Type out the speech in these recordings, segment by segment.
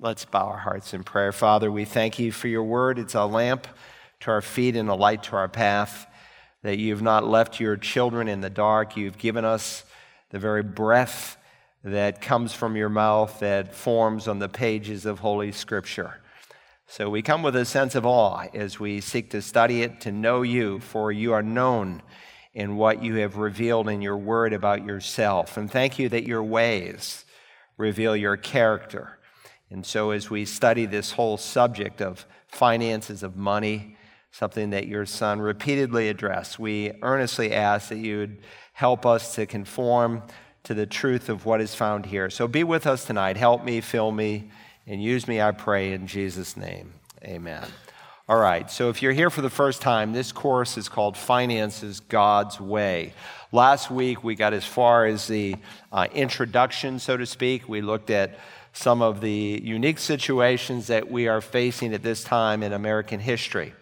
Let's bow our hearts in prayer. Father, we thank you for your word. It's a lamp to our feet and a light to our path. That you've not left your children in the dark. You've given us the very breath that comes from your mouth that forms on the pages of Holy Scripture. So we come with a sense of awe as we seek to study it, to know you, for you are known in what you have revealed in your word about yourself. And thank you that your ways reveal your character. And so as we study this whole subject of finances, of money, something that your son repeatedly addressed, we earnestly ask that you would help us to conform to the truth of what is found here. So be with us tonight. Help me, fill me, and use me, I pray, in Jesus' name. Amen. All right, so if you're here for the first time, this course is called Finances God's Way. Last week, we got as far as the uh, introduction, so to speak. We looked at some of the unique situations that we are facing at this time in American history.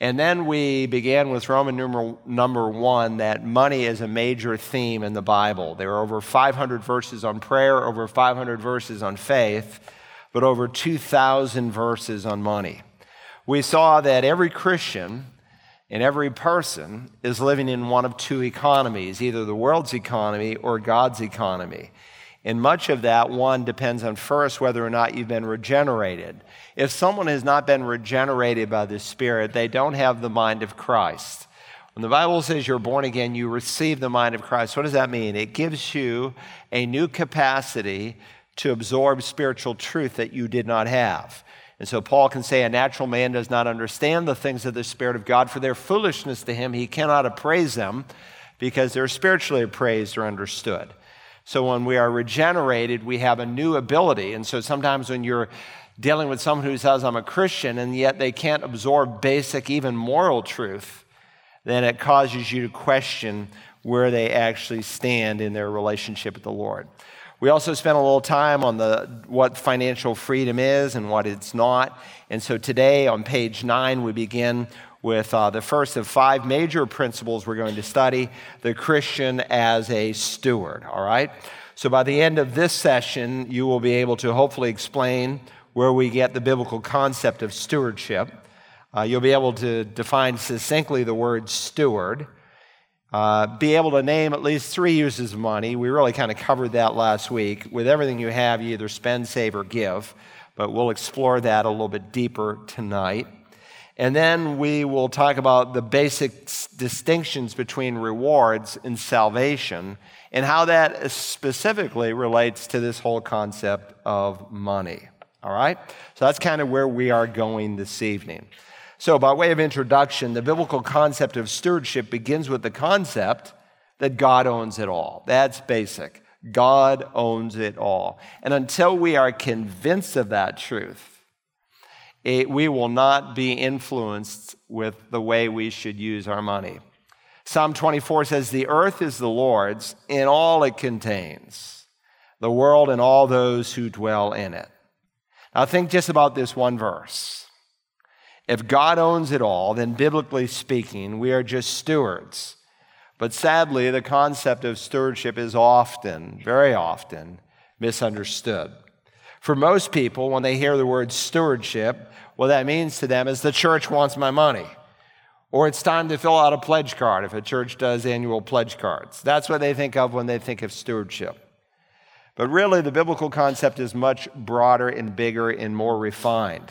And then we began with Roman numeral number one that money is a major theme in the Bible. There are over 500 verses on prayer, over 500 verses on faith, but over 2,000 verses on money we saw that every Christian and every person is living in one of two economies, either the world's economy or God's economy. And much of that one depends on first whether or not you've been regenerated. If someone has not been regenerated by the Spirit, they don't have the mind of Christ. When the Bible says you're born again, you receive the mind of Christ. What does that mean? It gives you a new capacity to absorb spiritual truth that you did not have. And so Paul can say, A natural man does not understand the things of the Spirit of God, for their foolishness to him. He cannot appraise them because they're spiritually appraised or understood. So when we are regenerated, we have a new ability. And so sometimes when you're dealing with someone who says, I'm a Christian, and yet they can't absorb basic, even moral truth, then it causes you to question where they actually stand in their relationship with the Lord. We also spent a little time on the, what financial freedom is and what it's not. And so today on page nine, we begin with uh, the first of five major principles we're going to study the Christian as a steward. All right? So by the end of this session, you will be able to hopefully explain where we get the biblical concept of stewardship. Uh, you'll be able to define succinctly the word steward. Uh, be able to name at least three uses of money. We really kind of covered that last week. With everything you have, you either spend, save, or give, but we'll explore that a little bit deeper tonight. And then we will talk about the basic distinctions between rewards and salvation and how that specifically relates to this whole concept of money. All right? So that's kind of where we are going this evening. So, by way of introduction, the biblical concept of stewardship begins with the concept that God owns it all. That's basic. God owns it all. And until we are convinced of that truth, it, we will not be influenced with the way we should use our money. Psalm 24 says, The earth is the Lord's in all it contains, the world and all those who dwell in it. Now, think just about this one verse. If God owns it all, then biblically speaking, we are just stewards. But sadly, the concept of stewardship is often, very often, misunderstood. For most people, when they hear the word stewardship, what that means to them is the church wants my money. Or it's time to fill out a pledge card if a church does annual pledge cards. That's what they think of when they think of stewardship. But really, the biblical concept is much broader and bigger and more refined.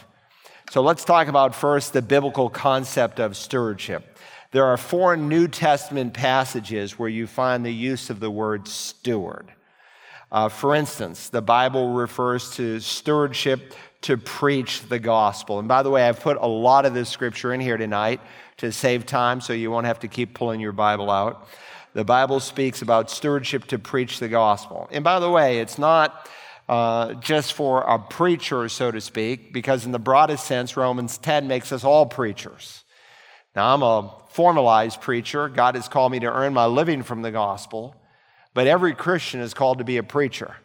So let's talk about first the biblical concept of stewardship. There are four New Testament passages where you find the use of the word steward. Uh, for instance, the Bible refers to stewardship to preach the gospel. And by the way, I've put a lot of this scripture in here tonight to save time so you won't have to keep pulling your Bible out. The Bible speaks about stewardship to preach the gospel. And by the way, it's not uh, just for a preacher, so to speak, because in the broadest sense, Romans 10 makes us all preachers. Now, I'm a formalized preacher. God has called me to earn my living from the gospel, but every Christian is called to be a preacher.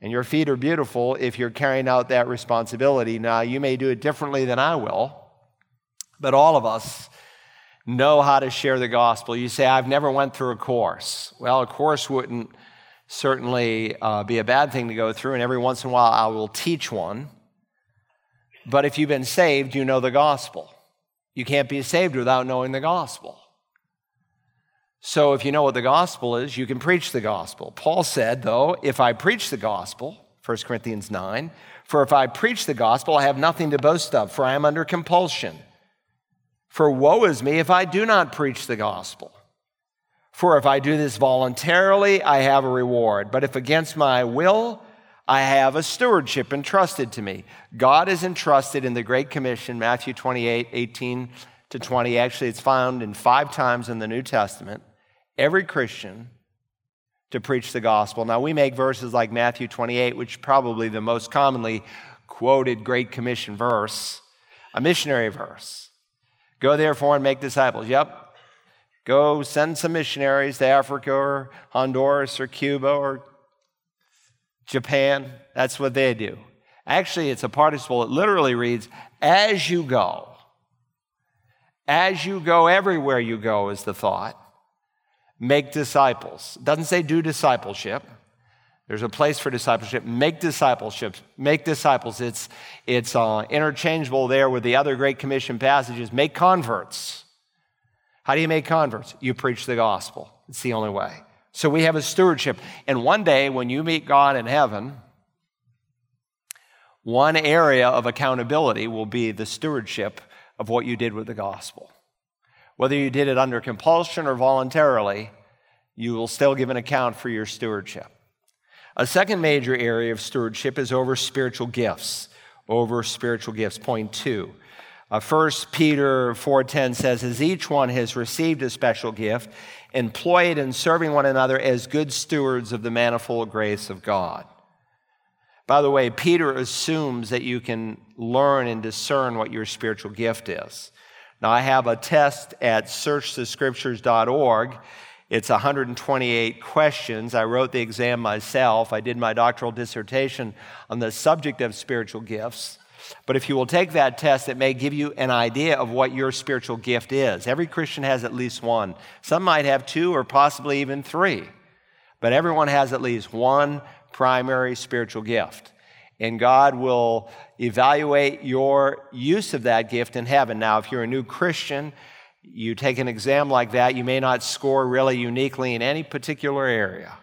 And your feet are beautiful if you're carrying out that responsibility. Now, you may do it differently than I will, but all of us know how to share the gospel. You say, I've never went through a course. Well, a course wouldn't certainly uh, be a bad thing to go through, and every once in a while I will teach one. But if you've been saved, you know the gospel. You can't be saved without knowing the gospel. So if you know what the gospel is, you can preach the gospel. Paul said, though, if I preach the gospel, 1 Corinthians 9, for if I preach the gospel, I have nothing to boast of, for I am under compulsion. For woe is me if I do not preach the gospel. For if I do this voluntarily, I have a reward. But if against my will, I have a stewardship entrusted to me. God is entrusted in the Great Commission, Matthew 28, 18 to 20. Actually, it's found in five times in the New Testament. Every Christian to preach the gospel. Now, we make verses like Matthew 28, which probably the most commonly quoted Great Commission verse, a missionary verse. Go therefore and make disciples. Yep. Go send some missionaries to Africa or Honduras or Cuba or Japan. That's what they do. Actually, it's a participle. It literally reads, as you go. As you go, everywhere you go is the thought. Make disciples. It doesn't say do discipleship. There's a place for discipleship. Make discipleship. Make disciples. It's, it's uh, interchangeable there with the other Great Commission passages. Make converts. How do you make converts? You preach the gospel. It's the only way. So we have a stewardship. And one day when you meet God in heaven, one area of accountability will be the stewardship of what you did with the gospel. Whether you did it under compulsion or voluntarily, you will still give an account for your stewardship. A second major area of stewardship is over spiritual gifts. Over spiritual gifts. Point two. Uh, 1 Peter 4:10 says, "As each one has received a special gift, employ it in serving one another as good stewards of the manifold grace of God." By the way, Peter assumes that you can learn and discern what your spiritual gift is. Now, I have a test at searchthescriptures.org. It's 128 questions. I wrote the exam myself. I did my doctoral dissertation on the subject of spiritual gifts. But if you will take that test, it may give you an idea of what your spiritual gift is. Every Christian has at least one. Some might have two or possibly even three. But everyone has at least one primary spiritual gift. And God will evaluate your use of that gift in heaven. Now, if you're a new Christian, you take an exam like that, you may not score really uniquely in any particular area.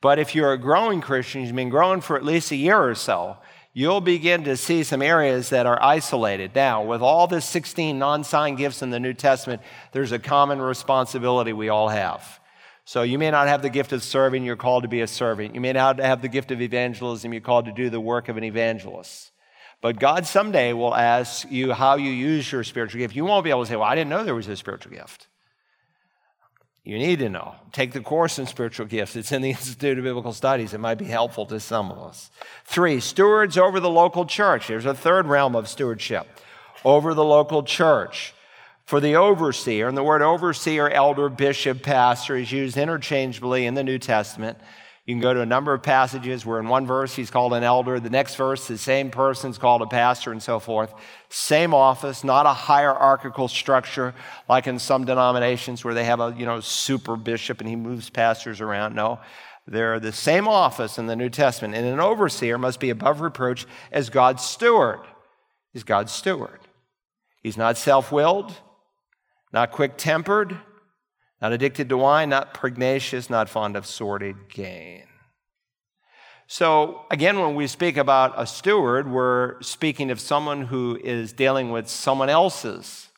But if you're a growing Christian, you've been growing for at least a year or so, you'll begin to see some areas that are isolated. Now, with all the 16 non sign gifts in the New Testament, there's a common responsibility we all have. So you may not have the gift of serving, you're called to be a servant. You may not have the gift of evangelism, you're called to do the work of an evangelist. But God someday will ask you how you use your spiritual gift. You won't be able to say, Well, I didn't know there was a spiritual gift. You need to know. Take the course in spiritual gifts. It's in the Institute of Biblical Studies. It might be helpful to some of us. Three, stewards over the local church. There's a third realm of stewardship over the local church for the overseer. And the word overseer, elder, bishop, pastor is used interchangeably in the New Testament. You can go to a number of passages where in one verse he's called an elder, the next verse the same person's called a pastor, and so forth. Same office, not a hierarchical structure like in some denominations where they have a you know super bishop and he moves pastors around. No, they're the same office in the New Testament. And an overseer must be above reproach as God's steward. He's God's steward. He's not self-willed not quick tempered, not addicted to wine, not pugnacious, not fond of sordid gain. So, again, when we speak about a steward, we're speaking of someone who is dealing with someone else's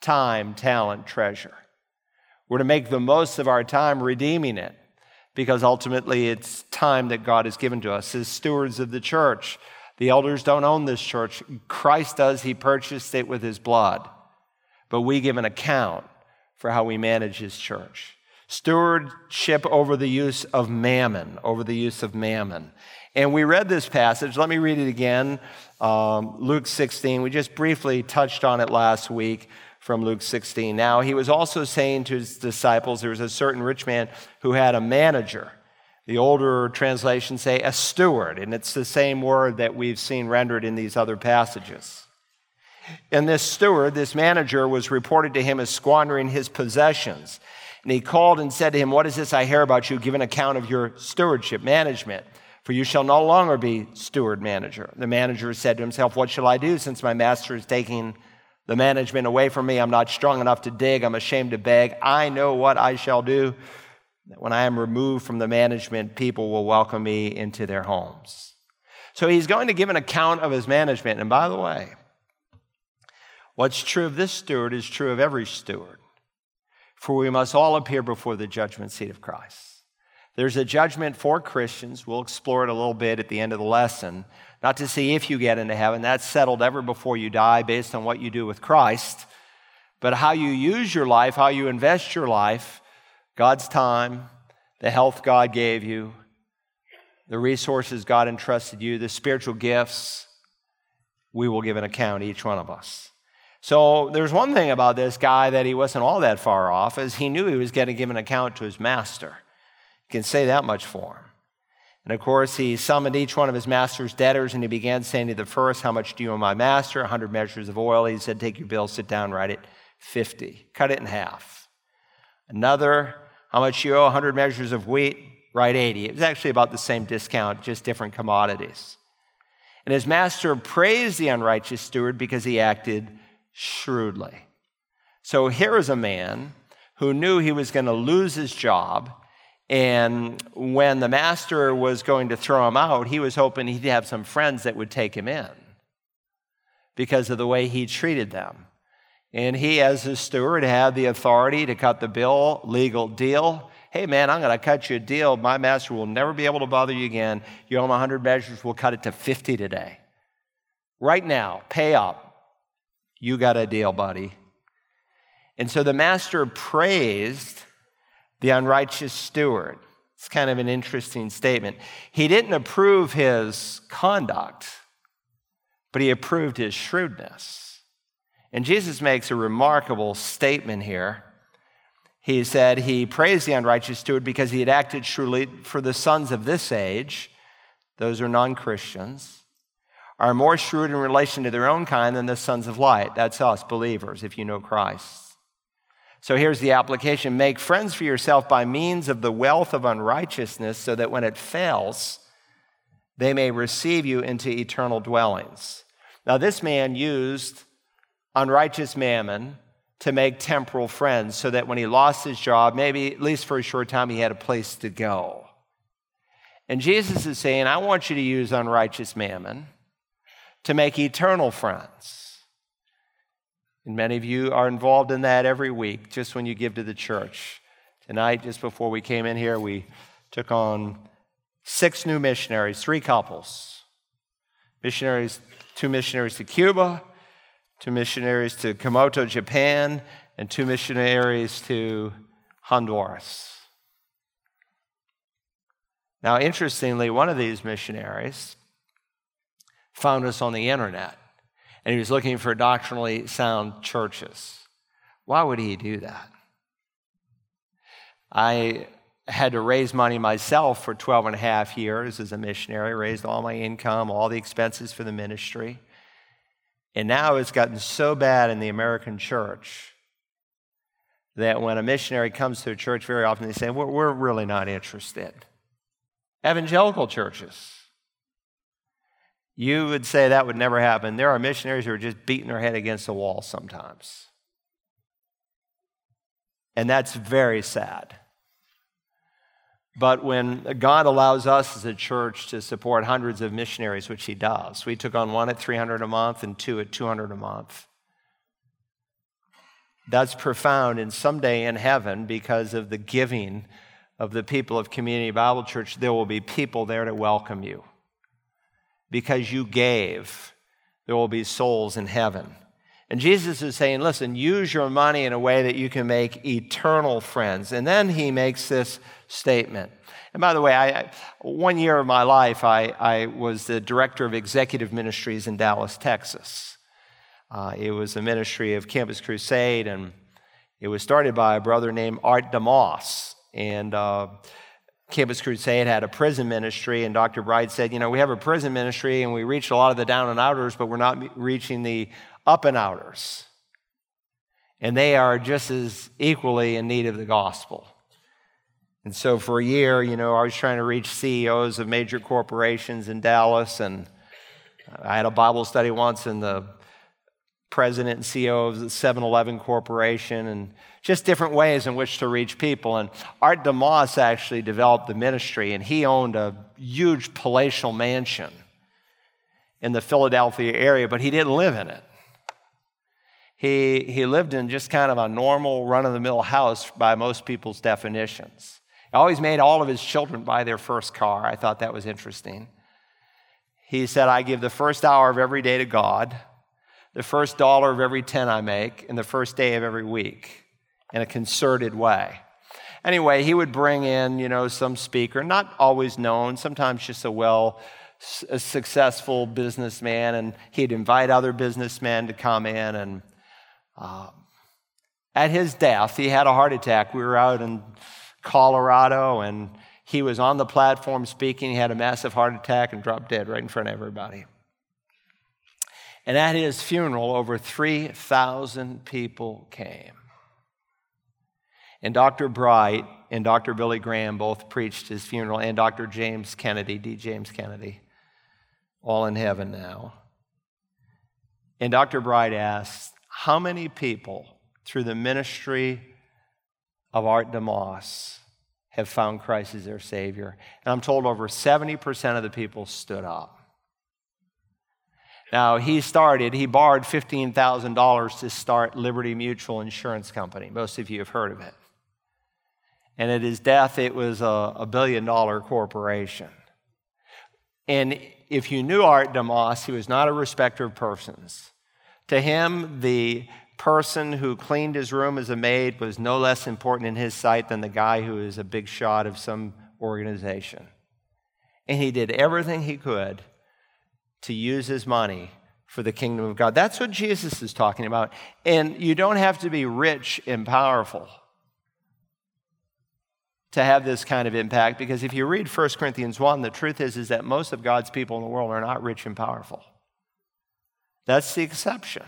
time, talent, treasure. We're to make the most of our time redeeming it because ultimately it's time that God has given to us as stewards of the church. The elders don't own this church, Christ does. He purchased it with his blood but we give an account for how we manage his church. Stewardship over the use of mammon, over the use of mammon. And we read this passage. Let me read it again. Um, Luke 16. We just briefly touched on it last week from Luke 16. Now, he was also saying to his disciples there was a certain rich man who had a manager. The older translations say a steward, and it's the same word that we've seen rendered in these other passages. And this steward, this manager, was reported to him as squandering his possessions. And he called and said to him, What is this I hear about you? Give an account of your stewardship, management. For you shall no longer be steward manager. The manager said to himself, What shall I do since my master is taking the management away from me? I'm not strong enough to dig. I'm ashamed to beg. I know what I shall do. When I am removed from the management, people will welcome me into their homes. So he's going to give an account of his management. And by the way, what's true of this steward is true of every steward. For we must all appear before the judgment seat of Christ. There's a judgment for Christians. We'll explore it a little bit at the end of the lesson. Not to see if you get into heaven, that's settled ever before you die based on what you do with Christ. But how you use your life, how you invest your life, God's time, the health God gave you, the resources God entrusted you, the spiritual gifts, we will give an account, each one of us. So there's one thing about this guy that he wasn't all that far off, is he knew he was going to give an account to his master. You can say that much for him. And of course, he summoned each one of his master's debtors and he began saying to the first, How much do you owe my master? 100 measures of oil. He said, Take your bill, sit down, write it 50. Cut it in half. Another, How much you owe? 100 measures of wheat, write 80. It was actually about the same discount, just different commodities. And his master praised the unrighteous steward because he acted shrewdly. So here is a man who knew he was going to lose his job and when the master was going to throw him out, he was hoping he'd have some friends that would take him in because of the way he treated them. And he, as a steward, had the authority to cut the bill, legal deal. Hey, man, I'm going to cut you a deal. My master will never be able to bother you again. You owe him 100 measures, we'll cut it to 50 today. Right now, pay up. You got a deal, buddy. And so the master praised the unrighteous steward. It's kind of an interesting statement. He didn't approve his conduct, but he approved his shrewdness. And Jesus makes a remarkable statement here. He said he praised the unrighteous steward because he had acted shrewdly for the sons of this age, those are non Christians, are more shrewd in relation to their own kind than the sons of light. That's us, believers, if you know Christ. So here's the application make friends for yourself by means of the wealth of unrighteousness, so that when it fails, they may receive you into eternal dwellings. Now, this man used unrighteous mammon to make temporal friends so that when he lost his job, maybe at least for a short time, he had a place to go. And Jesus is saying, I want you to use unrighteous mammon to make eternal friends. And many of you are involved in that every week, just when you give to the church. Tonight, just before we came in here, we took on six new missionaries, three couples. Missionaries, two missionaries to Cuba, two missionaries to Kumamoto, Japan, and two missionaries to Honduras. Now, interestingly, one of these missionaries found us on the internet and he was looking for doctrinally sound churches. Why would he do that? I had to raise money myself for 12 and a half years as a missionary, raised all my income, all the expenses for the ministry. And now it's gotten so bad in the American church that when a missionary comes to a church, very often they say, We're, we're really not interested. Evangelical churches you would say that would never happen. There are missionaries who are just beating their head against the wall sometimes. And that's very sad. But when God allows us as a church to support hundreds of missionaries, which He does, we took on one at 300 a month and two at 200 a month. That's profound. And someday in heaven, because of the giving of the people of Community Bible Church, there will be people there to welcome you because you gave, there will be souls in heaven. And Jesus is saying, listen, use your money in a way that you can make eternal friends. And then he makes this statement. And by the way, I, one year of my life, I, I was the director of executive ministries in Dallas, Texas. Uh, it was a ministry of Campus Crusade, and it was started by a brother named Art DeMoss. And uh, Campus Crusade had a prison ministry, and Dr. Bright said, You know, we have a prison ministry and we reach a lot of the down and outers, but we're not reaching the up and outers. And they are just as equally in need of the gospel. And so for a year, you know, I was trying to reach CEOs of major corporations in Dallas, and I had a Bible study once, and the president and CEO of the 7 Eleven Corporation, and just different ways in which to reach people. And Art DeMoss actually developed the ministry, and he owned a huge palatial mansion in the Philadelphia area, but he didn't live in it. He, he lived in just kind of a normal, run of the mill house by most people's definitions. He always made all of his children buy their first car. I thought that was interesting. He said, I give the first hour of every day to God, the first dollar of every 10 I make, and the first day of every week in a concerted way. Anyway, he would bring in, you know, some speaker, not always known, sometimes just a well a successful businessman, and he'd invite other businessmen to come in. And uh, at his death, he had a heart attack. We were out in Colorado, and he was on the platform speaking. He had a massive heart attack and dropped dead right in front of everybody. And at his funeral, over 3,000 people came. And Dr. Bright and Dr. Billy Graham both preached his funeral, and Dr. James Kennedy, D. James Kennedy, all in heaven now. And Dr. Bright asked, How many people through the ministry of Art DeMoss have found Christ as their Savior? And I'm told over 70% of the people stood up. Now, he started, he borrowed $15,000 to start Liberty Mutual Insurance Company. Most of you have heard of it. And at his death, it was a, a billion dollar corporation. And if you knew Art DeMoss, he was not a respecter of persons. To him, the person who cleaned his room as a maid was no less important in his sight than the guy who is a big shot of some organization. And he did everything he could to use his money for the kingdom of God. That's what Jesus is talking about. And you don't have to be rich and powerful to have this kind of impact because if you read 1 Corinthians 1, the truth is, is that most of God's people in the world are not rich and powerful. That's the exception.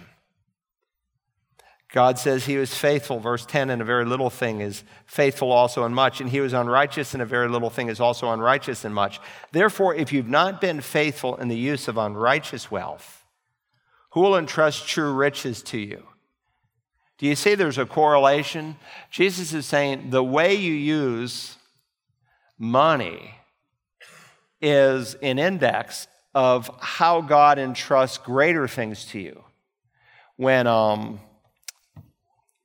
God says he was faithful, verse 10, in a very little thing is faithful also in much, and he was unrighteous in a very little thing is also unrighteous in much. Therefore, if you've not been faithful in the use of unrighteous wealth, who will entrust true riches to you? Do you see there's a correlation? Jesus is saying the way you use money is an index of how God entrusts greater things to you. When um,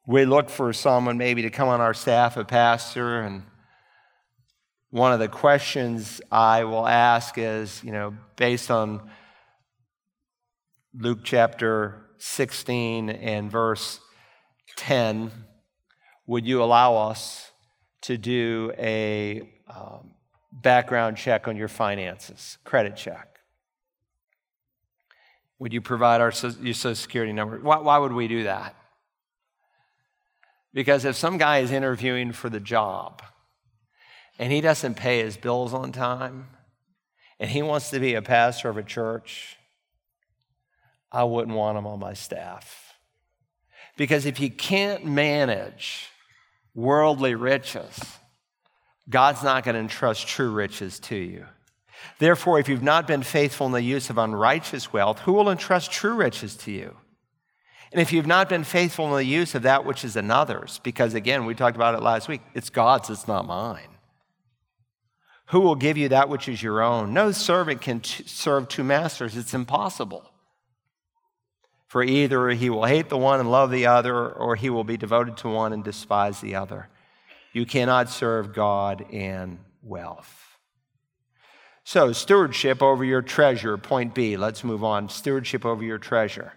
we look for someone maybe to come on our staff, a pastor, and one of the questions I will ask is, you know, based on Luke chapter 16 and verse 10, would you allow us to do a um, background check on your finances, credit check? Would you provide our your social security number? Why, why would we do that? Because if some guy is interviewing for the job and he doesn't pay his bills on time and he wants to be a pastor of a church, I wouldn't want him on my staff. Because if you can't manage worldly riches, God's not going to entrust true riches to you. Therefore, if you've not been faithful in the use of unrighteous wealth, who will entrust true riches to you? And if you've not been faithful in the use of that which is another's, because again, we talked about it last week, it's God's, it's not mine. Who will give you that which is your own? No servant can t- serve two masters, it's impossible. For either he will hate the one and love the other, or he will be devoted to one and despise the other. You cannot serve God and wealth. So, stewardship over your treasure, point B. Let's move on. Stewardship over your treasure.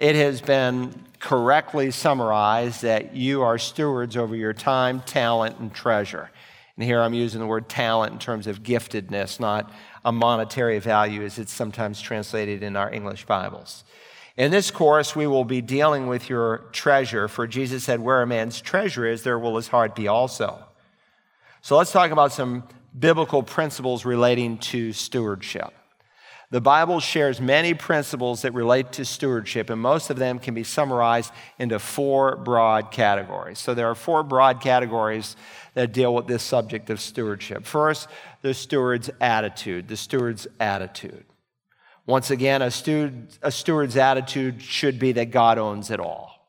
It has been correctly summarized that you are stewards over your time, talent, and treasure. And here I'm using the word talent in terms of giftedness, not a monetary value as it's sometimes translated in our English Bibles. In this course, we will be dealing with your treasure, for Jesus said, Where a man's treasure is, there will his heart be also. So let's talk about some biblical principles relating to stewardship. The Bible shares many principles that relate to stewardship, and most of them can be summarized into four broad categories. So there are four broad categories that deal with this subject of stewardship. First, the steward's attitude. The steward's attitude. Once again, a, steward, a steward's attitude should be that God owns it all.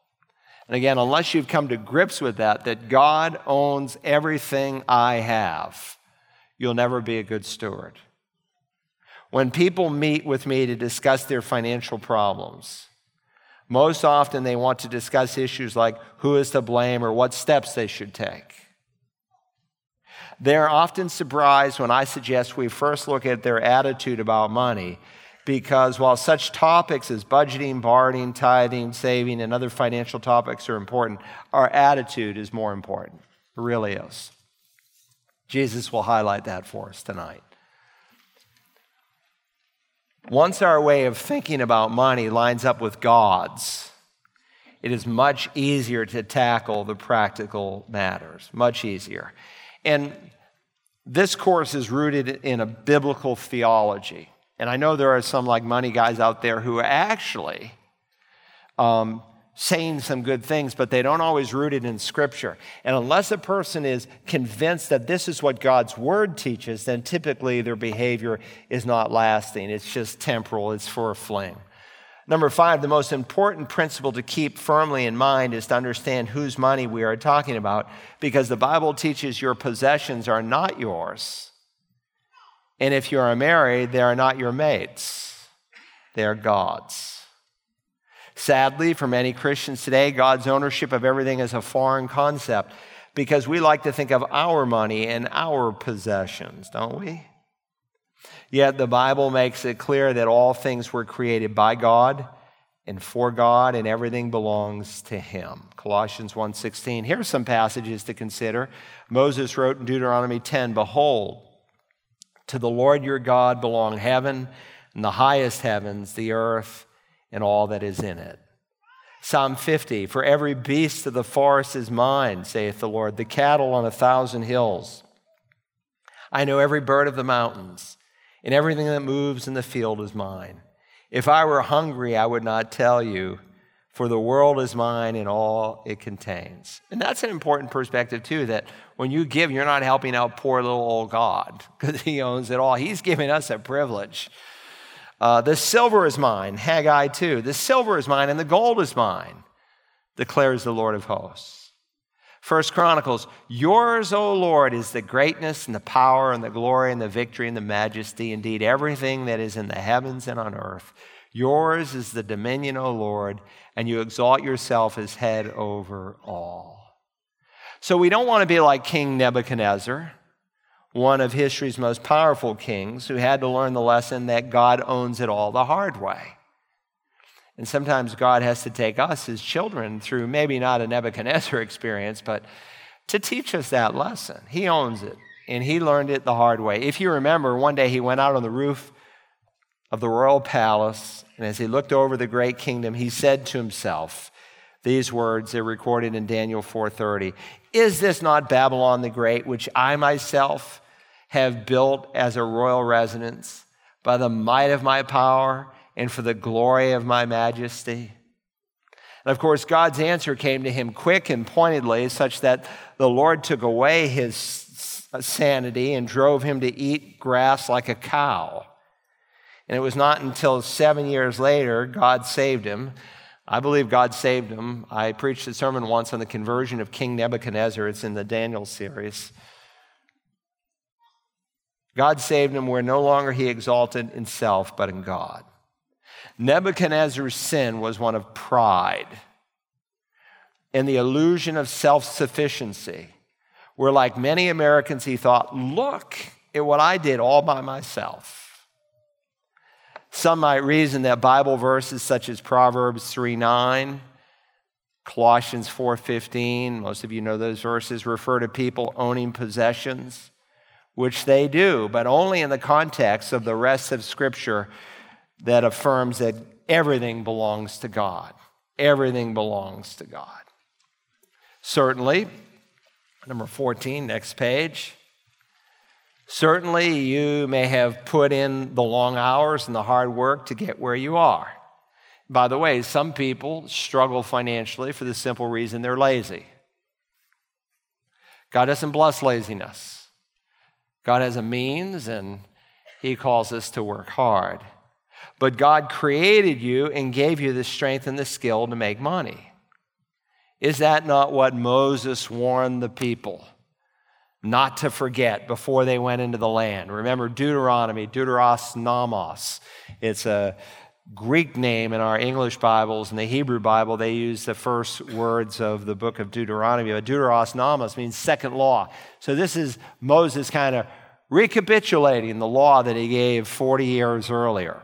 And again, unless you've come to grips with that, that God owns everything I have, you'll never be a good steward. When people meet with me to discuss their financial problems, most often they want to discuss issues like who is to blame or what steps they should take. They're often surprised when I suggest we first look at their attitude about money, because while such topics as budgeting, borrowing, tithing, saving, and other financial topics are important, our attitude is more important. It really is. Jesus will highlight that for us tonight. Once our way of thinking about money lines up with God's, it is much easier to tackle the practical matters, much easier. And this course is rooted in a biblical theology. And I know there are some like money guys out there who actually um, saying some good things, but they don't always root it in Scripture. And unless a person is convinced that this is what God's Word teaches, then typically their behavior is not lasting. It's just temporal, it's for a fling. Number five, the most important principle to keep firmly in mind is to understand whose money we are talking about, because the Bible teaches your possessions are not yours. And if you are married, they are not your mates, they are God's. Sadly, for many Christians today, God's ownership of everything is a foreign concept because we like to think of our money and our possessions, don't we? Yet the Bible makes it clear that all things were created by God and for God and everything belongs to him. Colossians 1:16. Here are some passages to consider. Moses wrote in Deuteronomy 10, "Behold, to the Lord your God belong heaven and the highest heavens, the earth, and all that is in it. Psalm 50 For every beast of the forest is mine, saith the Lord, the cattle on a thousand hills. I know every bird of the mountains, and everything that moves in the field is mine. If I were hungry, I would not tell you, for the world is mine and all it contains. And that's an important perspective, too, that when you give, you're not helping out poor little old God because he owns it all. He's giving us a privilege uh, the silver is mine, Haggai 2. The silver is mine and the gold is mine, declares the Lord of hosts. First Chronicles, yours, O Lord, is the greatness and the power and the glory and the victory and the majesty, indeed, everything that is in the heavens and on earth. Yours is the dominion, O Lord, and you exalt yourself as head over all. So we don't want to be like King Nebuchadnezzar one of history's most powerful kings who had to learn the lesson that God owns it all the hard way. And sometimes God has to take us as children through maybe not a Nebuchadnezzar experience, but to teach us that lesson. He owns it, and he learned it the hard way. If you remember, one day he went out on the roof of the royal palace, and as he looked over the great kingdom, he said to himself, these words are recorded in Daniel 4:30. Is this not Babylon the great, which I myself have built as a royal residence by the might of my power and for the glory of my majesty? And of course, God's answer came to him quick and pointedly, such that the Lord took away his sanity and drove him to eat grass like a cow. And it was not until seven years later God saved him. I believe God saved him. I preached a sermon once on the conversion of King Nebuchadnezzar. It's in the Daniel series. God saved him where no longer he exalted in self, but in God. Nebuchadnezzar's sin was one of pride and the illusion of self sufficiency, where, like many Americans, he thought, look at what I did all by myself. Some might reason that Bible verses such as Proverbs 3 9, Colossians 4:15, most of you know those verses refer to people owning possessions which they do, but only in the context of the rest of Scripture that affirms that everything belongs to God. Everything belongs to God. Certainly, number 14, next page. Certainly, you may have put in the long hours and the hard work to get where you are. By the way, some people struggle financially for the simple reason they're lazy. God doesn't bless laziness. God has a means, and He calls us to work hard. But God created you and gave you the strength and the skill to make money. Is that not what Moses warned the people? not to forget before they went into the land. Remember Deuteronomy, Deuteros Nomos. It's a Greek name in our English Bibles. and the Hebrew Bible, they use the first words of the book of Deuteronomy. But Deuteros Nomos means second law. So this is Moses kind of recapitulating the law that he gave 40 years earlier.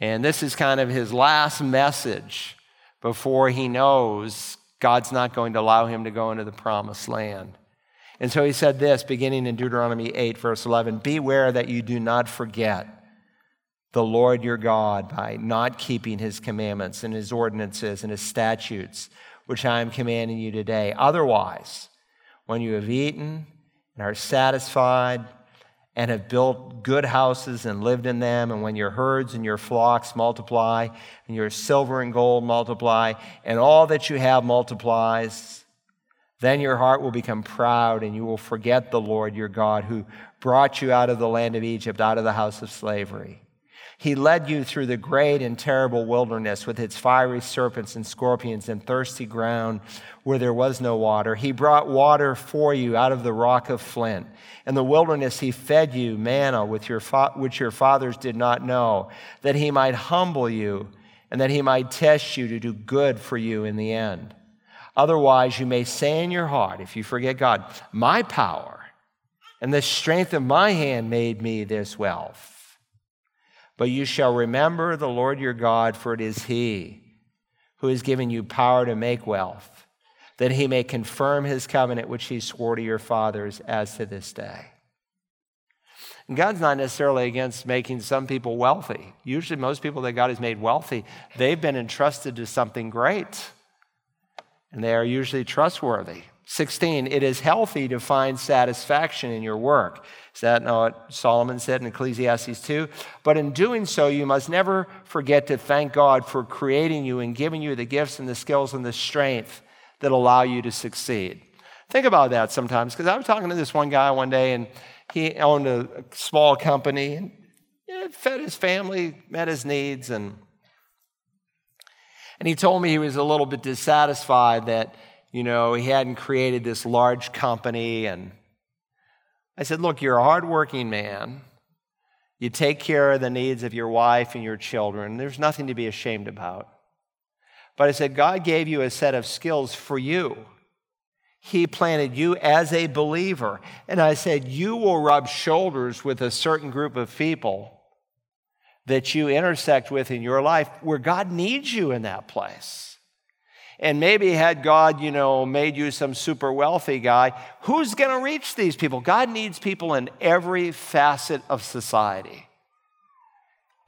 And this is kind of his last message before he knows God's not going to allow him to go into the promised land. And so he said this, beginning in Deuteronomy 8, verse 11 Beware that you do not forget the Lord your God by not keeping his commandments and his ordinances and his statutes, which I am commanding you today. Otherwise, when you have eaten and are satisfied, and have built good houses and lived in them, and when your herds and your flocks multiply, and your silver and gold multiply, and all that you have multiplies, then your heart will become proud and you will forget the Lord your God who brought you out of the land of Egypt, out of the house of slavery. He led you through the great and terrible wilderness with its fiery serpents and scorpions and thirsty ground where there was no water. He brought water for you out of the rock of flint. In the wilderness, he fed you manna with your fa- which your fathers did not know, that he might humble you and that he might test you to do good for you in the end. Otherwise, you may say in your heart, if you forget God, my power and the strength of my hand made me this wealth. But you shall remember the Lord your God, for it is He who has given you power to make wealth, that He may confirm His covenant which He swore to your fathers as to this day. And God's not necessarily against making some people wealthy. Usually, most people that God has made wealthy, they've been entrusted to something great and they are usually trustworthy. 16, it is healthy to find satisfaction in your work. Is that not what Solomon said in Ecclesiastes 2? But in doing so, you must never forget to thank God for creating you and giving you the gifts and the skills and the strength that allow you to succeed. Think about that sometimes, because I was talking to this one guy one day, and he owned a small company and fed his family, met his needs, and and he told me he was a little bit dissatisfied that, you know, he hadn't created this large company. And I said, Look, you're a hardworking man. You take care of the needs of your wife and your children. There's nothing to be ashamed about. But I said, God gave you a set of skills for you. He planted you as a believer. And I said, You will rub shoulders with a certain group of people that you intersect with in your life where God needs you in that place. And maybe had God, you know, made you some super wealthy guy, who's going to reach these people? God needs people in every facet of society.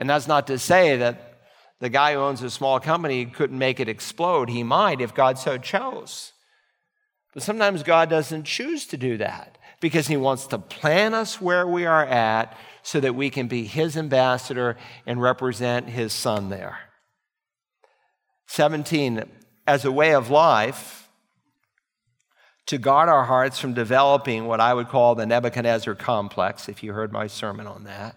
And that's not to say that the guy who owns a small company couldn't make it explode. He might if God so chose. But sometimes God doesn't choose to do that because he wants to plant us where we are at so that we can be his ambassador and represent his son there. 17, as a way of life, to guard our hearts from developing what I would call the Nebuchadnezzar complex, if you heard my sermon on that.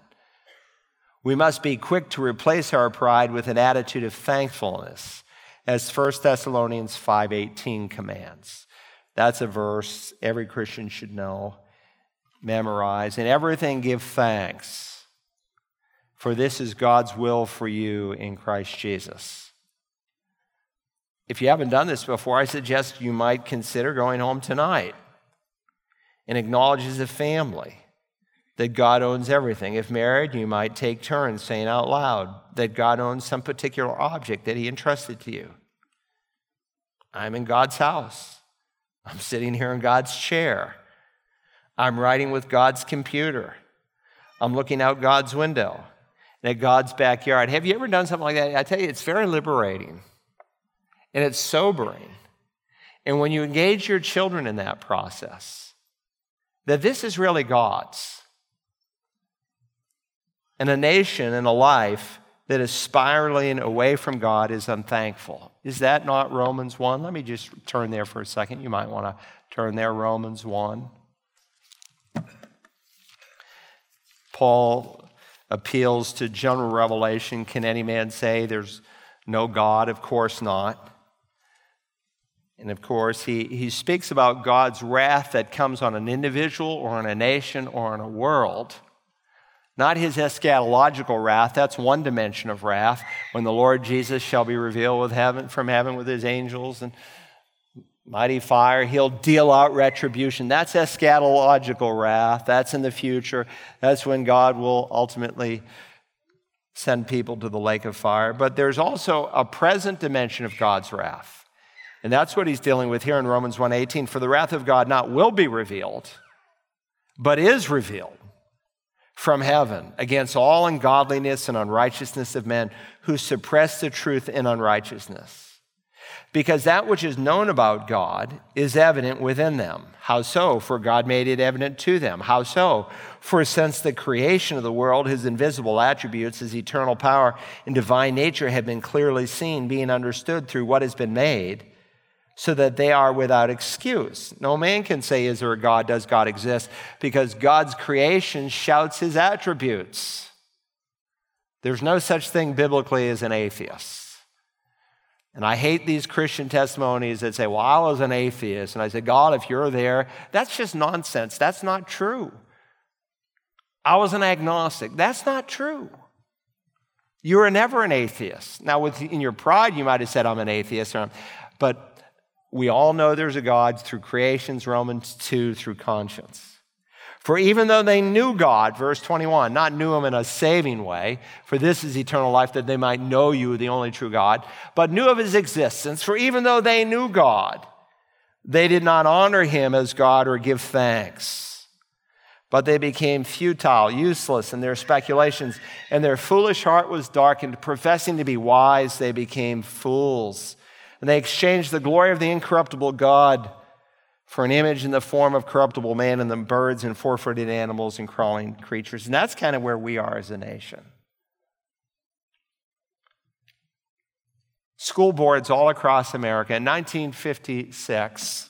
We must be quick to replace our pride with an attitude of thankfulness, as 1 Thessalonians 5:18 commands. That's a verse every Christian should know memorize. and everything, give thanks, for this is God's will for you in Christ Jesus. If you haven't done this before, I suggest you might consider going home tonight and acknowledge as a family that God owns everything. If married, you might take turns saying out loud that God owns some particular object that He entrusted to you. I'm in God's house. I'm sitting here in God's chair. I'm writing with God's computer. I'm looking out God's window and at God's backyard. Have you ever done something like that? I tell you, it's very liberating and it's sobering. And when you engage your children in that process, that this is really God's. And a nation and a life that is spiraling away from God is unthankful. Is that not Romans 1? Let me just turn there for a second. You might want to turn there, Romans 1. Paul appeals to general revelation. Can any man say there's no God? Of course not. And of course, he, he speaks about God's wrath that comes on an individual or on a nation or on a world. Not his eschatological wrath, that's one dimension of wrath, when the Lord Jesus shall be revealed with heaven, from heaven with his angels and mighty fire. He'll deal out retribution. That's eschatological wrath. That's in the future. That's when God will ultimately send people to the lake of fire. But there's also a present dimension of God's wrath. And that's what he's dealing with here in Romans 1:18. For the wrath of God not will be revealed, but is revealed from heaven against all ungodliness and unrighteousness of men who suppress the truth in unrighteousness. Because that which is known about God is evident within them. How so? For God made it evident to them. How so? For since the creation of the world, his invisible attributes, his eternal power and divine nature have been clearly seen, being understood through what has been made so that they are without excuse. No man can say, Is there a God? Does God exist? Because God's creation shouts his attributes. There's no such thing biblically as an atheist. And I hate these Christian testimonies that say, Well, I was an atheist. And I say, God, if you're there, that's just nonsense. That's not true. I was an agnostic. That's not true. You were never an atheist. Now, in your pride, you might have said, I'm an atheist. But we all know there's a God through creations, Romans 2, through conscience. For even though they knew God, verse 21, not knew him in a saving way, for this is eternal life, that they might know you, the only true God, but knew of his existence, for even though they knew God, they did not honor him as God or give thanks. But they became futile, useless in their speculations, and their foolish heart was darkened. Professing to be wise, they became fools and they exchanged the glory of the incorruptible God for an image in the form of corruptible man and the birds and four footed animals and crawling creatures. And that's kind of where we are as a nation. School boards all across America. In 1956,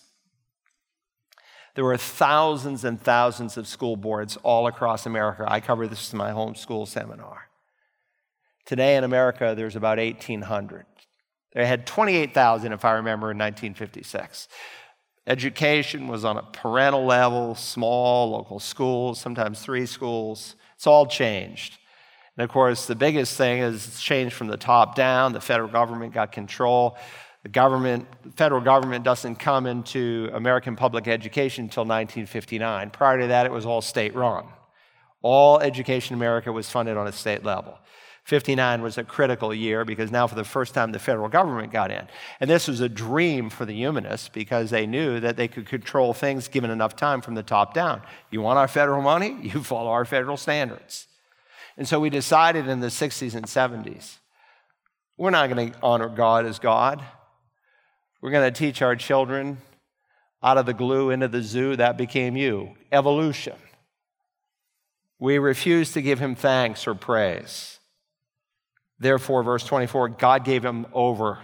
there were thousands and thousands of school boards all across America. I cover this in my homeschool seminar. Today in America, there's about 1,800. They had 28,000, if I remember, in 1956. Education was on a parental level, small local schools, sometimes three schools. It's all changed. And of course, the biggest thing is it's changed from the top down. The federal government got control. The government, federal government doesn't come into American public education until 1959. Prior to that, it was all state run. All education in America was funded on a state level. 59 was a critical year because now, for the first time, the federal government got in. And this was a dream for the humanists because they knew that they could control things given enough time from the top down. You want our federal money? You follow our federal standards. And so we decided in the 60s and 70s we're not going to honor God as God. We're going to teach our children out of the glue into the zoo. That became you. Evolution. We refuse to give him thanks or praise. Therefore, verse 24, God gave them over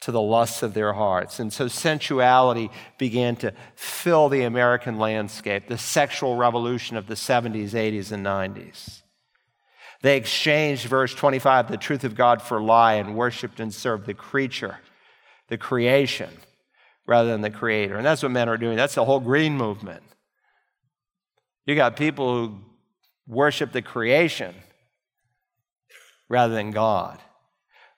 to the lusts of their hearts. And so sensuality began to fill the American landscape, the sexual revolution of the 70s, 80s, and 90s. They exchanged, verse 25, the truth of God for lie and worshiped and served the creature, the creation, rather than the creator. And that's what men are doing. That's the whole green movement. You got people who worship the creation rather than God.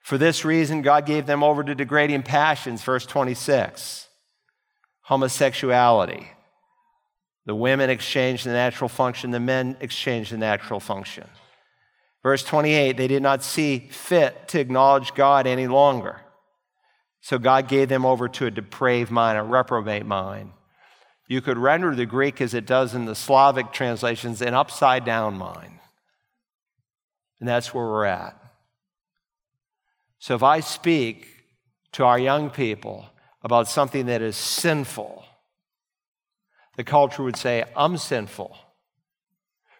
For this reason, God gave them over to degrading passions, verse 26. Homosexuality. The women exchanged the natural function, the men exchanged the natural function. Verse 28, they did not see fit to acknowledge God any longer. So God gave them over to a depraved mind, a reprobate mind. You could render the Greek as it does in the Slavic translations, an upside down mind. And that's where we're at. So if I speak to our young people about something that is sinful, the culture would say, I'm sinful.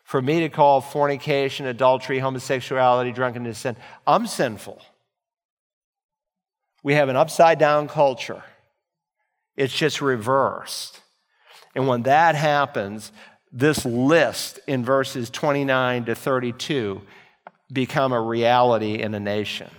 For me to call fornication, adultery, homosexuality, drunkenness sin, I'm sinful. We have an upside down culture. It's just reversed. And when that happens, this list in verses 29 to 32 become a reality in a nation.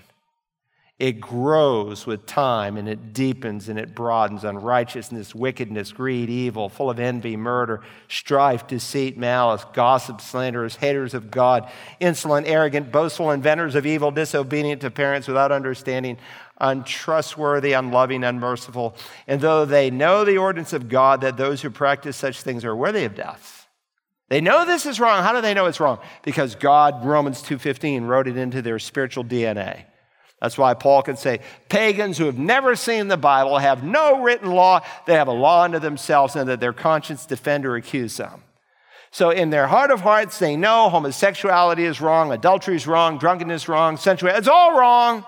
It grows with time and it deepens and it broadens. Unrighteousness, wickedness, greed, evil, full of envy, murder, strife, deceit, malice, gossip, slanderers, haters of God, insolent, arrogant, boastful, inventors of evil, disobedient to parents without understanding, untrustworthy, unloving, unmerciful. And though they know the ordinance of God that those who practice such things are worthy of death, they know this is wrong. How do they know it's wrong? Because God, Romans 2:15, wrote it into their spiritual DNA. That's why Paul can say, pagans who have never seen the Bible have no written law, they have a law unto themselves, and that their conscience defend or accuse them. So, in their heart of hearts, they know homosexuality is wrong, adultery is wrong, drunkenness is wrong, sensuality, it's all wrong.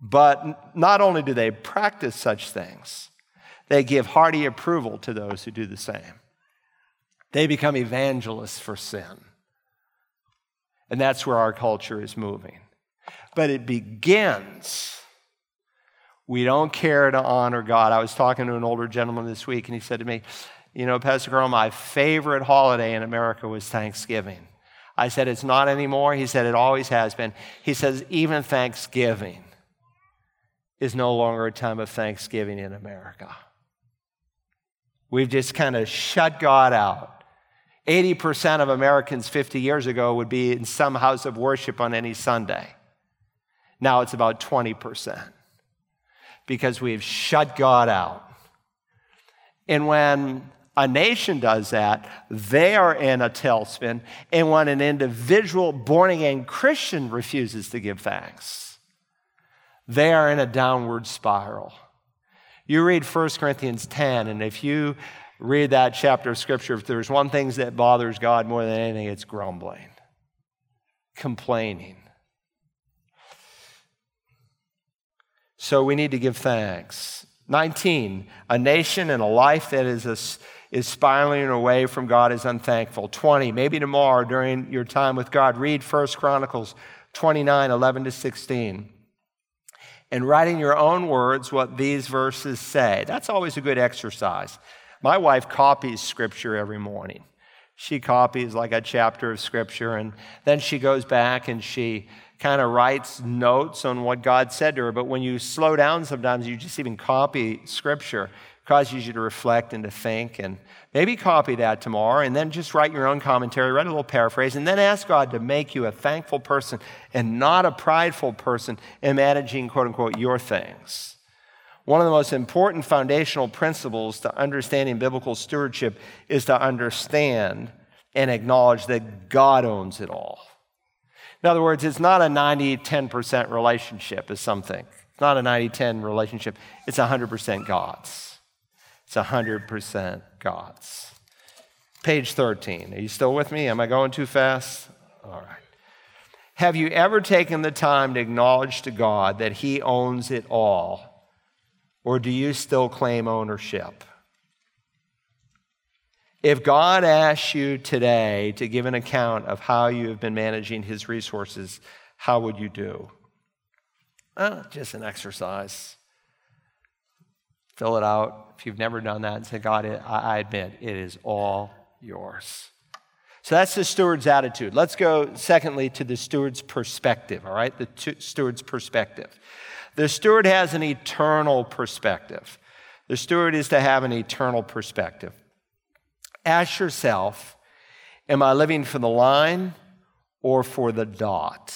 But not only do they practice such things, they give hearty approval to those who do the same. They become evangelists for sin. And that's where our culture is moving. But it begins. We don't care to honor God. I was talking to an older gentleman this week, and he said to me, You know, Pastor Carl, my favorite holiday in America was Thanksgiving. I said, It's not anymore. He said, It always has been. He says, Even Thanksgiving is no longer a time of thanksgiving in America. We've just kind of shut God out. 80% of Americans 50 years ago would be in some house of worship on any Sunday. Now it's about 20% because we've shut God out. And when a nation does that, they are in a tailspin. And when an individual born again Christian refuses to give thanks, they are in a downward spiral. You read 1 Corinthians 10, and if you read that chapter of Scripture, if there's one thing that bothers God more than anything, it's grumbling, complaining. So we need to give thanks. 19, a nation and a life that is, a, is spiraling away from God is unthankful. 20, maybe tomorrow during your time with God, read 1 Chronicles 29, 11 to 16 and write in your own words what these verses say. That's always a good exercise. My wife copies scripture every morning. She copies like a chapter of scripture, and then she goes back and she kind of writes notes on what God said to her. But when you slow down, sometimes you just even copy scripture, causes you to reflect and to think. And maybe copy that tomorrow, and then just write your own commentary, write a little paraphrase, and then ask God to make you a thankful person and not a prideful person in managing, quote unquote, your things. One of the most important foundational principles to understanding biblical stewardship is to understand and acknowledge that God owns it all. In other words, it's not a 90 10% relationship, as some think. It's not a 90 10 relationship, it's 100% God's. It's 100% God's. Page 13. Are you still with me? Am I going too fast? All right. Have you ever taken the time to acknowledge to God that He owns it all? Or do you still claim ownership? If God asks you today to give an account of how you have been managing his resources, how would you do? Well, just an exercise. Fill it out. If you've never done that, and say, God, I admit it is all yours. So that's the steward's attitude. Let's go, secondly, to the steward's perspective, all right? The steward's perspective. The steward has an eternal perspective. The steward is to have an eternal perspective. Ask yourself Am I living for the line or for the dot?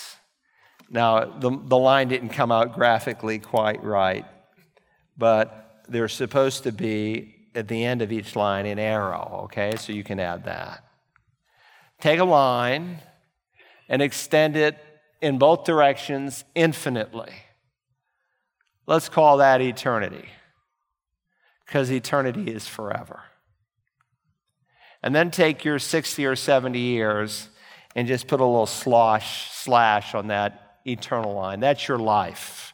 Now, the, the line didn't come out graphically quite right, but there's supposed to be at the end of each line an arrow, okay? So you can add that. Take a line and extend it in both directions infinitely. Let's call that eternity, because eternity is forever. And then take your 60 or 70 years and just put a little slosh, slash on that eternal line. That's your life.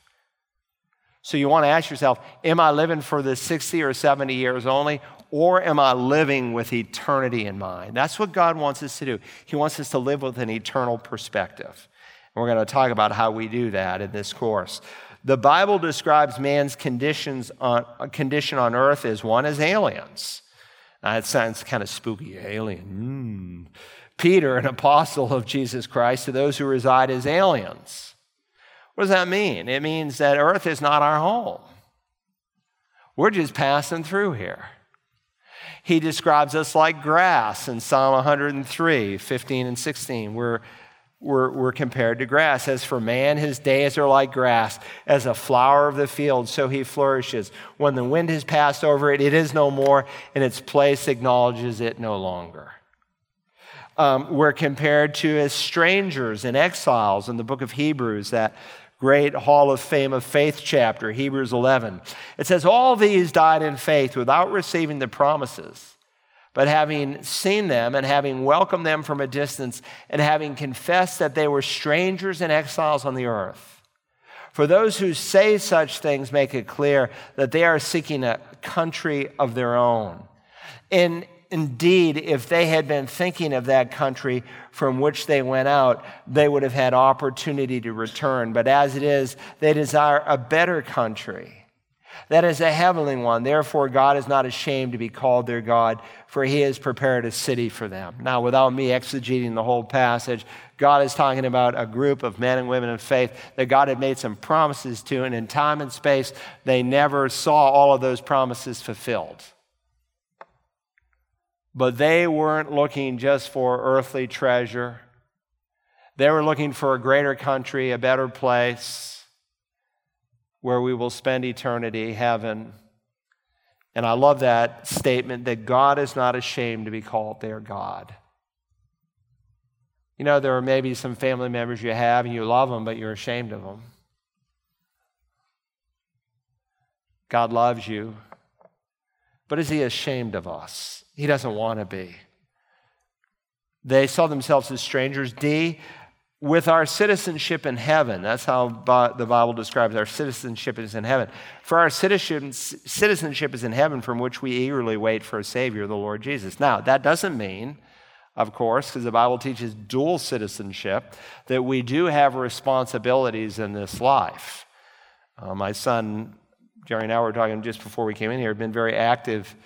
So you want to ask yourself, am I living for the 60 or 70 years only, Or am I living with eternity in mind? That's what God wants us to do. He wants us to live with an eternal perspective. And we're going to talk about how we do that in this course. The Bible describes man's conditions on, condition on earth as one as aliens. Now, it sounds kind of spooky, alien. Mm. Peter, an apostle of Jesus Christ, to those who reside as aliens. What does that mean? It means that earth is not our home. We're just passing through here. He describes us like grass in Psalm 103, 15 and 16. We're, we're, we're compared to grass. As for man, his days are like grass, as a flower of the field, so he flourishes. When the wind has passed over it, it is no more, and its place acknowledges it no longer um, we're compared to as strangers and exiles in the book of Hebrews, that great Hall of Fame of Faith chapter, Hebrews 11. It says, All these died in faith without receiving the promises, but having seen them and having welcomed them from a distance and having confessed that they were strangers and exiles on the earth. For those who say such things make it clear that they are seeking a country of their own. In, Indeed, if they had been thinking of that country from which they went out, they would have had opportunity to return. But as it is, they desire a better country. That is a heavenly one. Therefore, God is not ashamed to be called their God, for he has prepared a city for them. Now, without me exegeting the whole passage, God is talking about a group of men and women of faith that God had made some promises to, and in time and space, they never saw all of those promises fulfilled. But they weren't looking just for earthly treasure. They were looking for a greater country, a better place where we will spend eternity, heaven. And I love that statement that God is not ashamed to be called their God. You know, there are maybe some family members you have and you love them, but you're ashamed of them. God loves you, but is He ashamed of us? He doesn't want to be. They saw themselves as strangers. D, with our citizenship in heaven. That's how the Bible describes our citizenship is in heaven. For our citizens citizenship is in heaven, from which we eagerly wait for a Savior, the Lord Jesus. Now, that doesn't mean, of course, because the Bible teaches dual citizenship, that we do have responsibilities in this life. Uh, my son, Jerry and I were talking just before we came in here, had been very active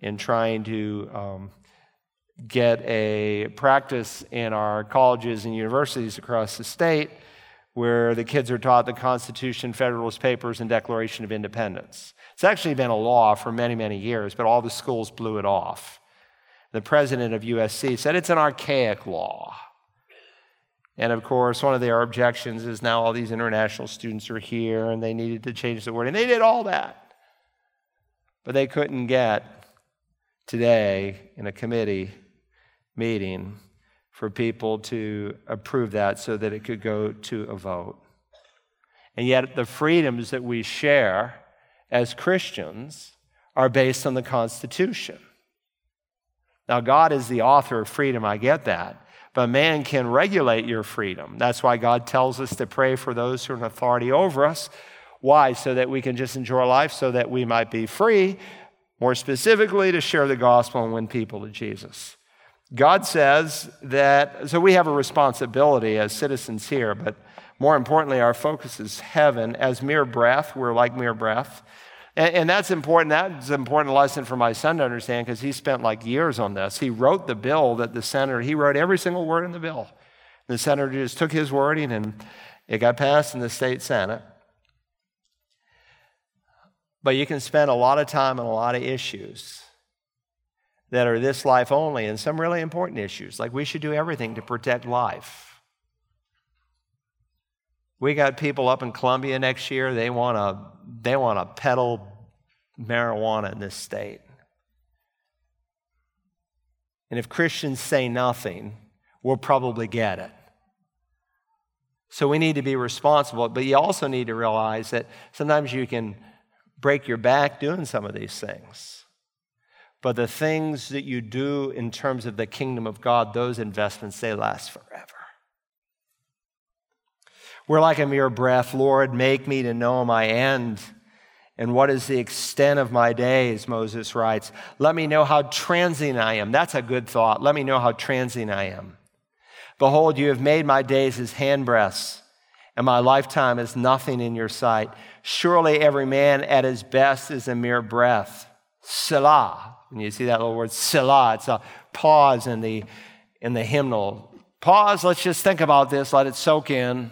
in trying to um, get a practice in our colleges and universities across the state where the kids are taught the Constitution, Federalist Papers, and Declaration of Independence. It's actually been a law for many, many years, but all the schools blew it off. The president of USC said it's an archaic law. And of course, one of their objections is now all these international students are here and they needed to change the word. And they did all that. But they couldn't get today in a committee meeting for people to approve that so that it could go to a vote. And yet, the freedoms that we share as Christians are based on the Constitution. Now, God is the author of freedom, I get that. But man can regulate your freedom. That's why God tells us to pray for those who are in authority over us. Why? So that we can just enjoy life, so that we might be free, more specifically, to share the gospel and win people to Jesus. God says that, so we have a responsibility as citizens here, but more importantly, our focus is heaven. As mere breath, we're like mere breath. And, and that's important. That's an important lesson for my son to understand because he spent like years on this. He wrote the bill that the senator, he wrote every single word in the bill. The senator just took his wording and it got passed in the state senate. But you can spend a lot of time on a lot of issues that are this life only and some really important issues, like we should do everything to protect life. We got people up in Columbia next year, they want to they want to peddle marijuana in this state. And if Christians say nothing, we'll probably get it. So we need to be responsible, but you also need to realize that sometimes you can break your back doing some of these things. But the things that you do in terms of the kingdom of God, those investments, they last forever. We're like a mere breath. Lord, make me to know my end And what is the extent of my days? Moses writes. Let me know how transient I am. That's a good thought. Let me know how transient I am. Behold, you have made my days as handbreadths, and my lifetime is nothing in your sight. Surely every man at his best is a mere breath. Selah. When you see that little word, Selah, it's a pause in the, in the hymnal. Pause, let's just think about this, let it soak in.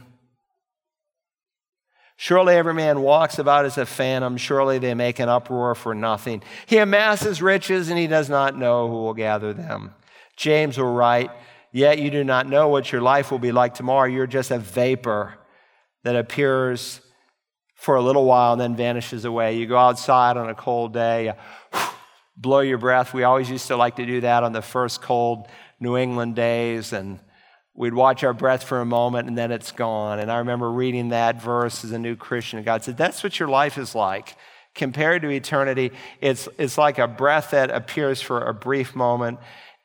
Surely every man walks about as a phantom. Surely they make an uproar for nothing. He amasses riches and he does not know who will gather them. James will write, Yet you do not know what your life will be like tomorrow. You're just a vapor that appears for a little while and then vanishes away. You go outside on a cold day, blow your breath. We always used to like to do that on the first cold New England days and we'd watch our breath for a moment and then it's gone. And I remember reading that verse as a new Christian. And God said, That's what your life is like. Compared to eternity, it's, it's like a breath that appears for a brief moment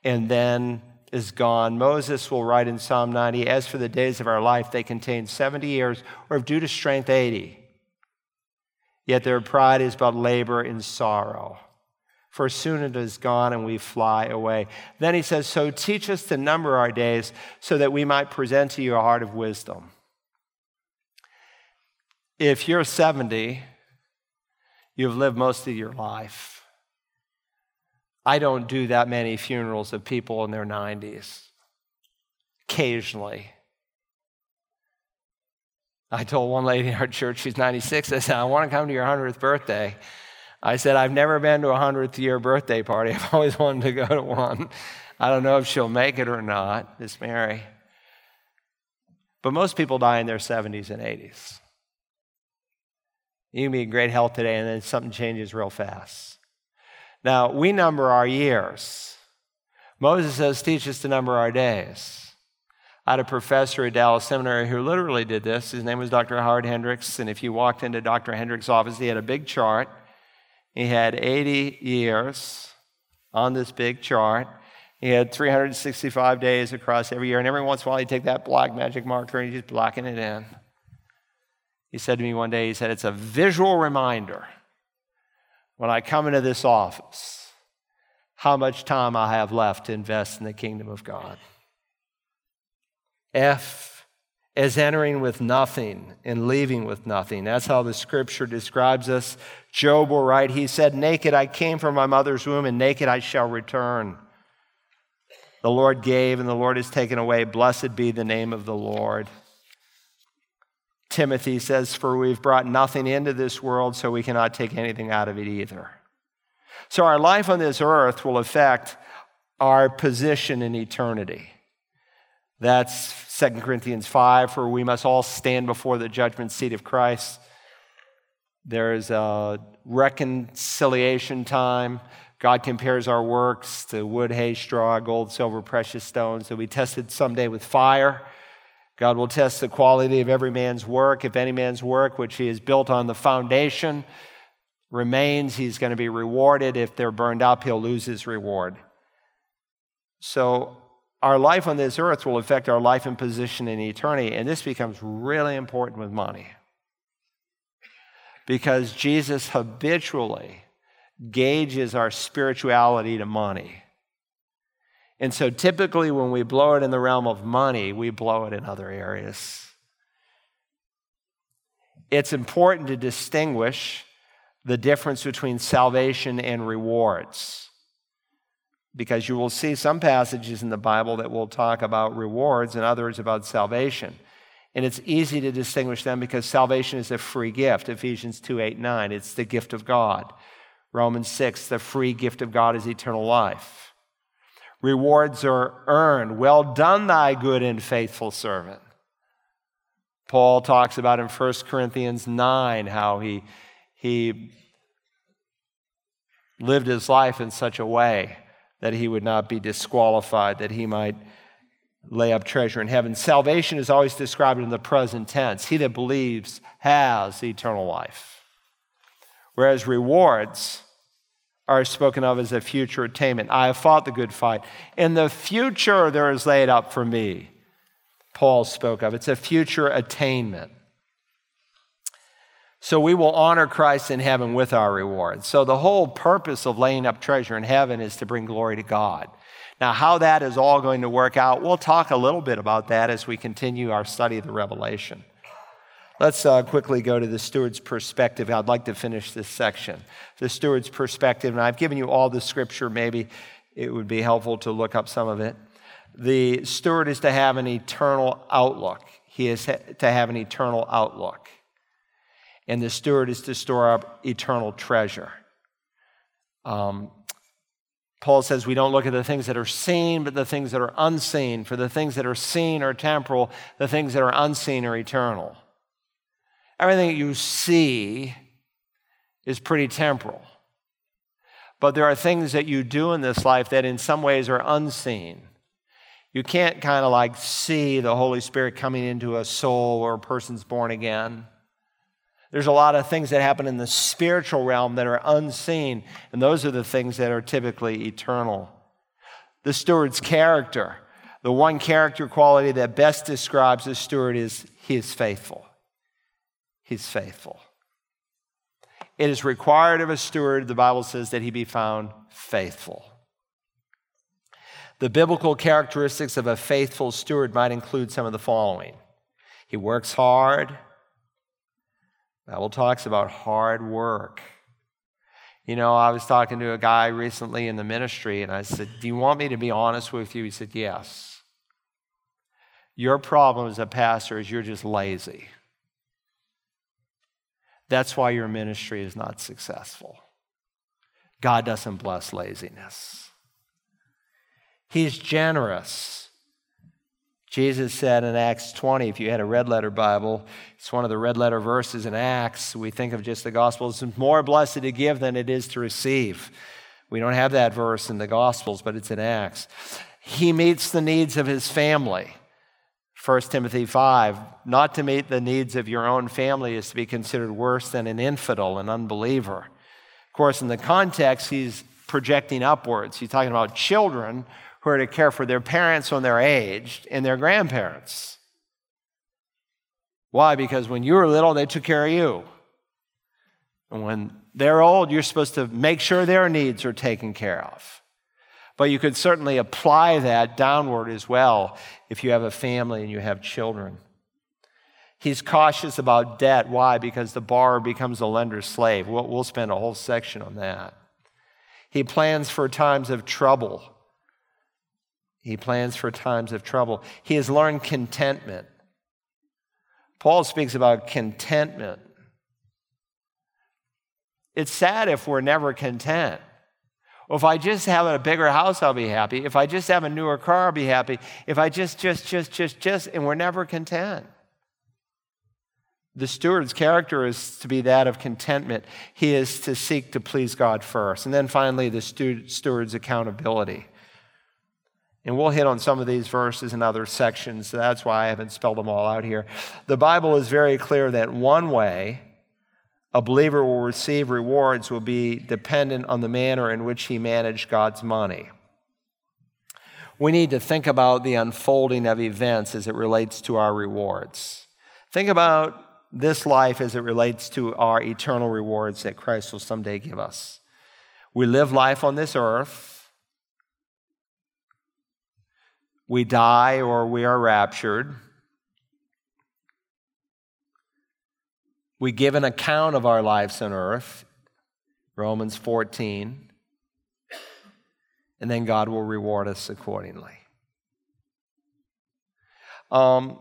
and then is gone. Moses will write in Psalm 90 As for the days of our life, they contain 70 years, or if due to strength, 80. Yet their pride is but labor and sorrow for soon it is gone and we fly away. Then he says, So teach us to number our days so that we might present to you a heart of wisdom. If you're 70, you've lived most of your life. I don't do that many funerals of people in their 90s. Occasionally. I told one lady in our church, she's 96, I said, I want to come to your 100th birthday. I said, I've never been to a 100th year birthday party. I've always wanted to go to one. I don't know if she'll make it or not, Miss Mary. But most people die in their 70s and 80s. You can be in great health today, and then something changes real fast. Now, we number our years. Moses says, teach us to number our days. I had a professor at Dallas Seminary who literally did this. His name was Dr. Howard Hendricks, and if you walked into Dr. Hendricks' office, he had a big chart he had 80 years on this big chart. He had 365 days across every year, and every once in a while he'd take that black magic marker and he's just it in. He said to me one day, he said, It's a visual reminder when I come into this office how much time I have left to invest in the kingdom of God. F as entering with nothing and leaving with nothing. That's how the scripture describes us. Job will write, He said, Naked I came from my mother's womb, and naked I shall return. The Lord gave, and the Lord has taken away. Blessed be the name of the Lord. Timothy says, For we've brought nothing into this world, so we cannot take anything out of it either. So our life on this earth will affect our position in eternity. That's 2 Corinthians 5, for we must all stand before the judgment seat of Christ. There's a reconciliation time. God compares our works to wood, hay, straw, gold, silver, precious stones. They'll be tested someday with fire. God will test the quality of every man's work. If any man's work, which he has built on the foundation, remains, he's going to be rewarded. If they're burned up, he'll lose his reward. So our life on this earth will affect our life and position in eternity. And this becomes really important with money. Because Jesus habitually gauges our spirituality to money. And so typically, when we blow it in the realm of money, we blow it in other areas. It's important to distinguish the difference between salvation and rewards because you will see some passages in the Bible that will talk about rewards and others about salvation. And it's easy to distinguish them because salvation is a free gift. Ephesians 2 8 9, it's the gift of God. Romans 6, the free gift of God is eternal life. Rewards are earned. Well done, thy good and faithful servant. Paul talks about in 1 Corinthians 9 how he, he lived his life in such a way that he would not be disqualified, that he might lay up treasure in heaven. Salvation is always described in the present tense. He that believes has eternal life. Whereas rewards are spoken of as a future attainment. I have fought the good fight. In the future, there is laid up for me, Paul spoke of. It's a future attainment. So we will honor Christ in heaven with our reward. So the whole purpose of laying up treasure in heaven is to bring glory to God. Now, how that is all going to work out, we'll talk a little bit about that as we continue our study of the Revelation. Let's uh, quickly go to the steward's perspective. I'd like to finish this section. The steward's perspective, and I've given you all the scripture. Maybe it would be helpful to look up some of it. The steward is to have an eternal outlook, he is to have an eternal outlook. And the steward is to store up eternal treasure. Um, Paul says we don't look at the things that are seen, but the things that are unseen. For the things that are seen are temporal, the things that are unseen are eternal. Everything you see is pretty temporal. But there are things that you do in this life that in some ways are unseen. You can't kind of like see the Holy Spirit coming into a soul or a person's born again. There's a lot of things that happen in the spiritual realm that are unseen, and those are the things that are typically eternal. The steward's character, the one character quality that best describes the steward is he is faithful. He's faithful. It is required of a steward, the Bible says, that he be found faithful. The biblical characteristics of a faithful steward might include some of the following he works hard. Bible talks about hard work. You know, I was talking to a guy recently in the ministry, and I said, Do you want me to be honest with you? He said, Yes. Your problem as a pastor is you're just lazy. That's why your ministry is not successful. God doesn't bless laziness. He's generous. Jesus said in Acts 20, if you had a red letter Bible, it's one of the red letter verses in Acts. We think of just the Gospels. It's more blessed to give than it is to receive. We don't have that verse in the Gospels, but it's in Acts. He meets the needs of his family. 1 Timothy 5, not to meet the needs of your own family is to be considered worse than an infidel, an unbeliever. Of course, in the context, he's projecting upwards. He's talking about children who are to care for their parents when they're aged and their grandparents. Why? Because when you were little, they took care of you. And when they're old, you're supposed to make sure their needs are taken care of. But you could certainly apply that downward as well if you have a family and you have children. He's cautious about debt. Why? Because the borrower becomes a lender's slave. We'll, we'll spend a whole section on that. He plans for times of trouble. He plans for times of trouble. He has learned contentment. Paul speaks about contentment. It's sad if we're never content. Well, if I just have a bigger house, I'll be happy. If I just have a newer car, I'll be happy. If I just, just, just, just, just, and we're never content. The steward's character is to be that of contentment. He is to seek to please God first. And then finally, the steward's accountability. And we'll hit on some of these verses in other sections. So that's why I haven't spelled them all out here. The Bible is very clear that one way a believer will receive rewards will be dependent on the manner in which he managed God's money. We need to think about the unfolding of events as it relates to our rewards. Think about this life as it relates to our eternal rewards that Christ will someday give us. We live life on this earth. We die or we are raptured. We give an account of our lives on earth, Romans 14, and then God will reward us accordingly. Um,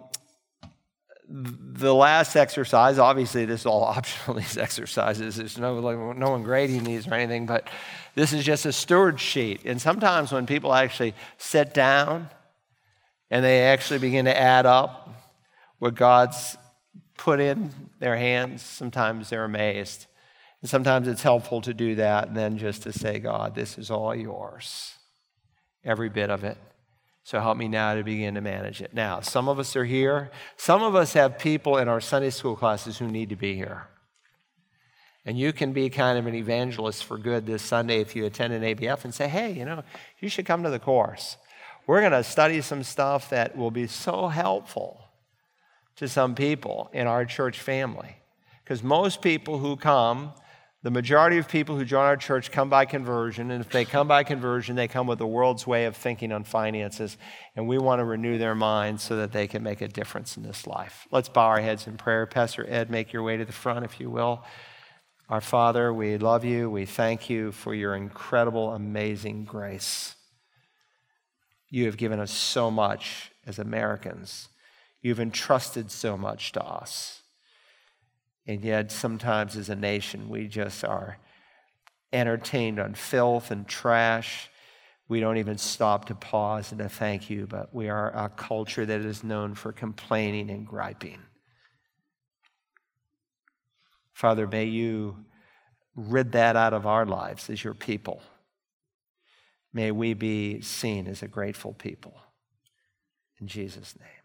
the last exercise, obviously, this is all optional, these exercises. There's no, no one grading these or anything, but this is just a steward sheet. And sometimes when people actually sit down and they actually begin to add up what God's put in their hands, sometimes they're amazed. And sometimes it's helpful to do that and then just to say, God, this is all yours, every bit of it. So help me now to begin to manage it. Now, some of us are here. Some of us have people in our Sunday school classes who need to be here. And you can be kind of an evangelist for good this Sunday if you attend an ABF and say, hey, you know, you should come to the course. We're going to study some stuff that will be so helpful to some people in our church family. Because most people who come, the majority of people who join our church come by conversion, and if they come by conversion, they come with the world's way of thinking on finances, and we want to renew their minds so that they can make a difference in this life. Let's bow our heads in prayer. Pastor Ed, make your way to the front, if you will. Our Father, we love you. We thank you for your incredible, amazing grace. You have given us so much as Americans. You've entrusted so much to us. And yet, sometimes as a nation, we just are entertained on filth and trash. We don't even stop to pause and to thank you, but we are a culture that is known for complaining and griping. Father, may you rid that out of our lives as your people. May we be seen as a grateful people. In Jesus' name.